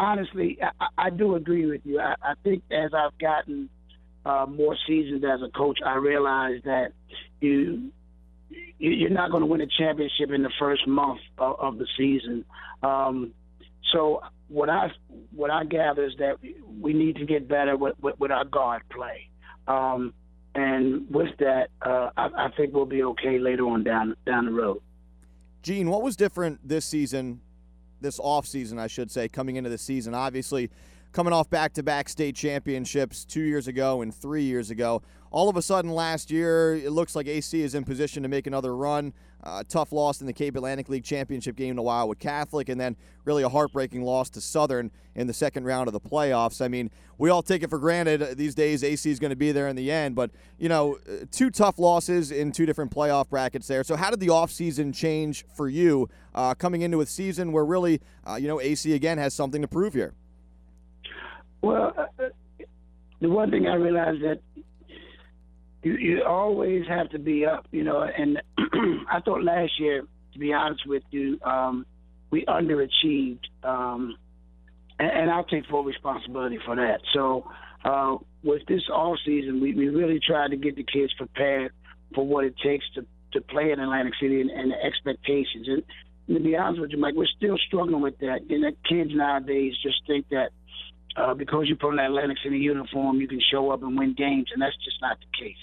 honestly, I, I do agree with you. I, I think as I've gotten uh, more seasoned as a coach, I realize that you you're not going to win a championship in the first month of, of the season. Um, so what I what I gather is that we need to get better with, with, with our guard play. Um, and with that, uh, I, I, think we'll be okay later on down down the road. Gene, what was different this season, this off season, I should say, coming into the season? Obviously, coming off back to back state championships two years ago and three years ago. All of a sudden, last year, it looks like AC is in position to make another run. Uh, tough loss in the Cape Atlantic League championship game to Wildwood Catholic, and then really a heartbreaking loss to Southern in the second round of the playoffs. I mean, we all take it for granted these days AC is going to be there in the end, but, you know, uh, two tough losses in two different playoff brackets there. So, how did the offseason change for you uh, coming into a season where really, uh, you know, AC again has something to prove here? Well, uh, uh, the one thing I realized that you, you always have to be up, you know. And I thought last year, to be honest with you, um, we underachieved, um, and, and I'll take full responsibility for that. So uh, with this all season, we, we really tried to get the kids prepared for what it takes to to play in Atlantic City and, and the expectations. And, and to be honest with you, Mike, we're still struggling with that. And the kids nowadays just think that uh, because you put on that Atlantic City uniform, you can show up and win games, and that's just not the case.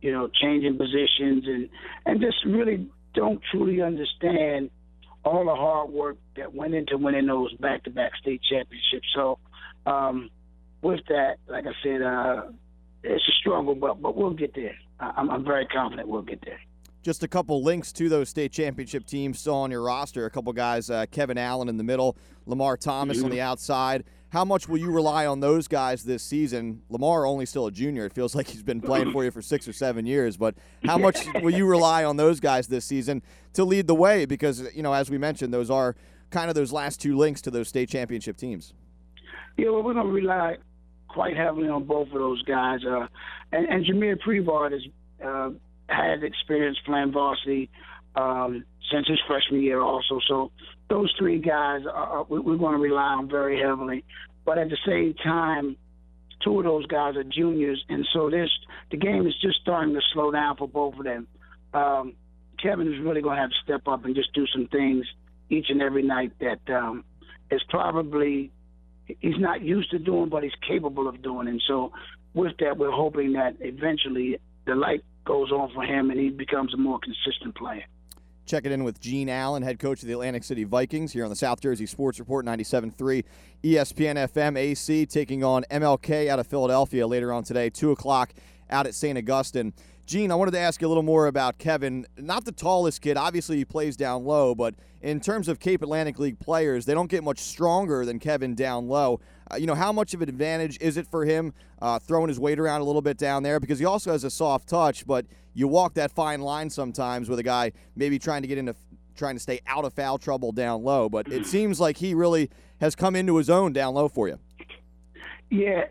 You know, changing positions and and just really don't truly understand all the hard work that went into winning those back-to-back state championships. So, um, with that, like I said, uh, it's a struggle, but but we'll get there. I'm, I'm very confident we'll get there just a couple links to those state championship teams still on your roster. A couple guys, uh, Kevin Allen in the middle, Lamar Thomas on the outside. How much will you rely on those guys this season? Lamar only still a junior. It feels like he's been playing for you for six or seven years. But how much will you rely on those guys this season to lead the way? Because you know, as we mentioned, those are kind of those last two links to those state championship teams. Yeah, well, we're going to rely quite heavily on both of those guys. Uh, and, and Jameer Prevard has uh, had experience playing varsity um, since his freshman year, also. So those three guys are, we're going to rely on very heavily. But at the same time, two of those guys are juniors, and so this the game is just starting to slow down for both of them. Um, Kevin is really going to have to step up and just do some things each and every night that um, is probably he's not used to doing, but he's capable of doing. And so, with that, we're hoping that eventually the light goes on for him and he becomes a more consistent player. Checking in with Gene Allen, head coach of the Atlantic City Vikings, here on the South Jersey Sports Report 97.3 ESPN FM AC, taking on MLK out of Philadelphia later on today, 2 o'clock out at St. Augustine. Gene, I wanted to ask you a little more about Kevin. Not the tallest kid, obviously he plays down low, but in terms of Cape Atlantic League players, they don't get much stronger than Kevin down low. Uh, you know, how much of an advantage is it for him uh, throwing his weight around a little bit down there? Because he also has a soft touch, but you walk that fine line sometimes with a guy maybe trying to get into trying to stay out of foul trouble down low. But it seems like he really has come into his own down low for you. Yeah,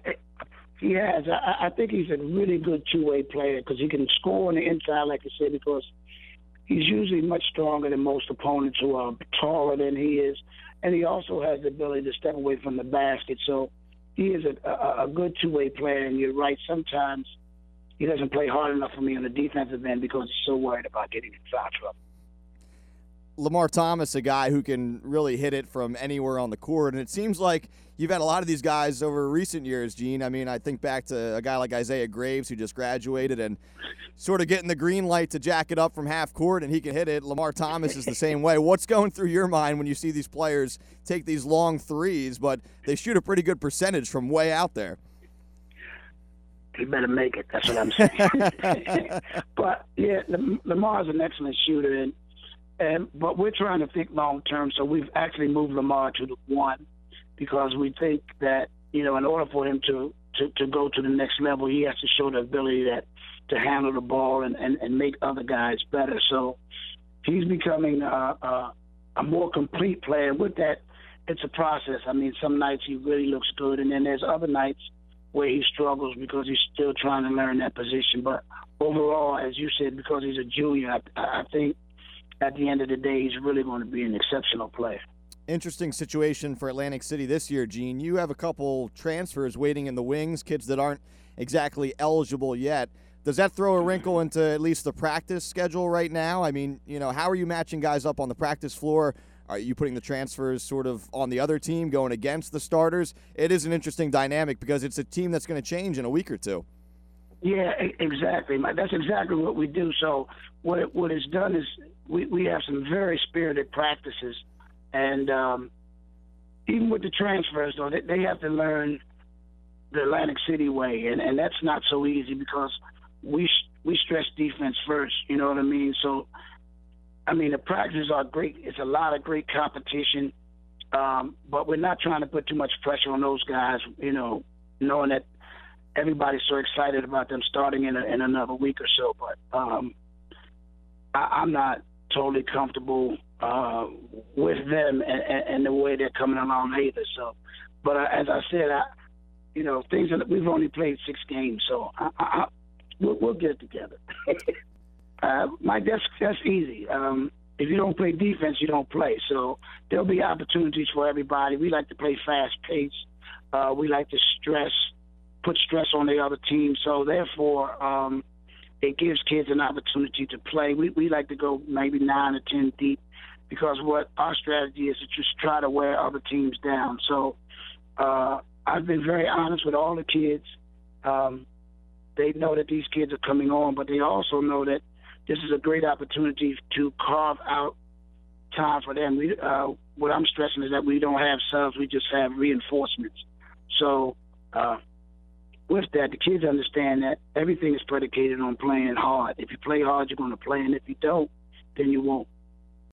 he has. I, I think he's a really good two-way player because he can score on the inside, like I said, because he's usually much stronger than most opponents who are taller than he is, and he also has the ability to step away from the basket. So he is a, a, a good two-way player. And you're right. Sometimes he doesn't play hard enough for me on the defensive end because he's so worried about getting in foul trouble. Lamar Thomas, a guy who can really hit it from anywhere on the court. And it seems like you've had a lot of these guys over recent years, Gene. I mean, I think back to a guy like Isaiah Graves, who just graduated and sort of getting the green light to jack it up from half court and he can hit it. Lamar Thomas is the same way. What's going through your mind when you see these players take these long threes, but they shoot a pretty good percentage from way out there? He better make it. That's what I'm saying. but yeah, the Lamar's an excellent shooter, and and but we're trying to think long term. So we've actually moved Lamar to the one because we think that you know in order for him to to, to go to the next level, he has to show the ability that to handle the ball and, and, and make other guys better. So he's becoming a, a, a more complete player. With that, it's a process. I mean, some nights he really looks good, and then there's other nights where he struggles because he's still trying to learn that position. But overall, as you said, because he's a junior, I, I think at the end of the day, he's really going to be an exceptional player. interesting situation for Atlantic City this year, Gene. You have a couple transfers waiting in the wings, kids that aren't exactly eligible yet. Does that throw a wrinkle into at least the practice schedule right now? I mean, you know, how are you matching guys up on the practice floor? Are you putting the transfers sort of on the other team, going against the starters? It is an interesting dynamic because it's a team that's going to change in a week or two. Yeah, exactly. That's exactly what we do. So what it, what it's done is we, we have some very spirited practices, and um, even with the transfers, though, they, they have to learn the Atlantic City way, and, and that's not so easy because we we stress defense first. You know what I mean? So, I mean the practices are great. It's a lot of great competition, um, but we're not trying to put too much pressure on those guys. You know, knowing that everybody's so excited about them starting in, a, in another week or so. But um, I, I'm not totally comfortable uh, with them and, and, the way they're coming along either. So, but as I said, I, you know, things that we've only played six games, so I, I, we'll, we'll get it together. uh, Mike, that's that's easy. Um, if you don't play defense, you don't play. So there'll be opportunities for everybody. We like to play fast pace. Uh, we like to stress put stress on the other team. So therefore, um, it gives kids an opportunity to play. We we like to go maybe nine or ten deep because what our strategy is to just try to wear other teams down. So uh, I've been very honest with all the kids. Um, they know that these kids are coming on, but they also know that this is a great opportunity to carve out time for them. We, uh, what I'm stressing is that we don't have subs; we just have reinforcements. So uh, with that, the kids understand that everything is predicated on playing hard. If you play hard, you're going to play, and if you don't, then you won't.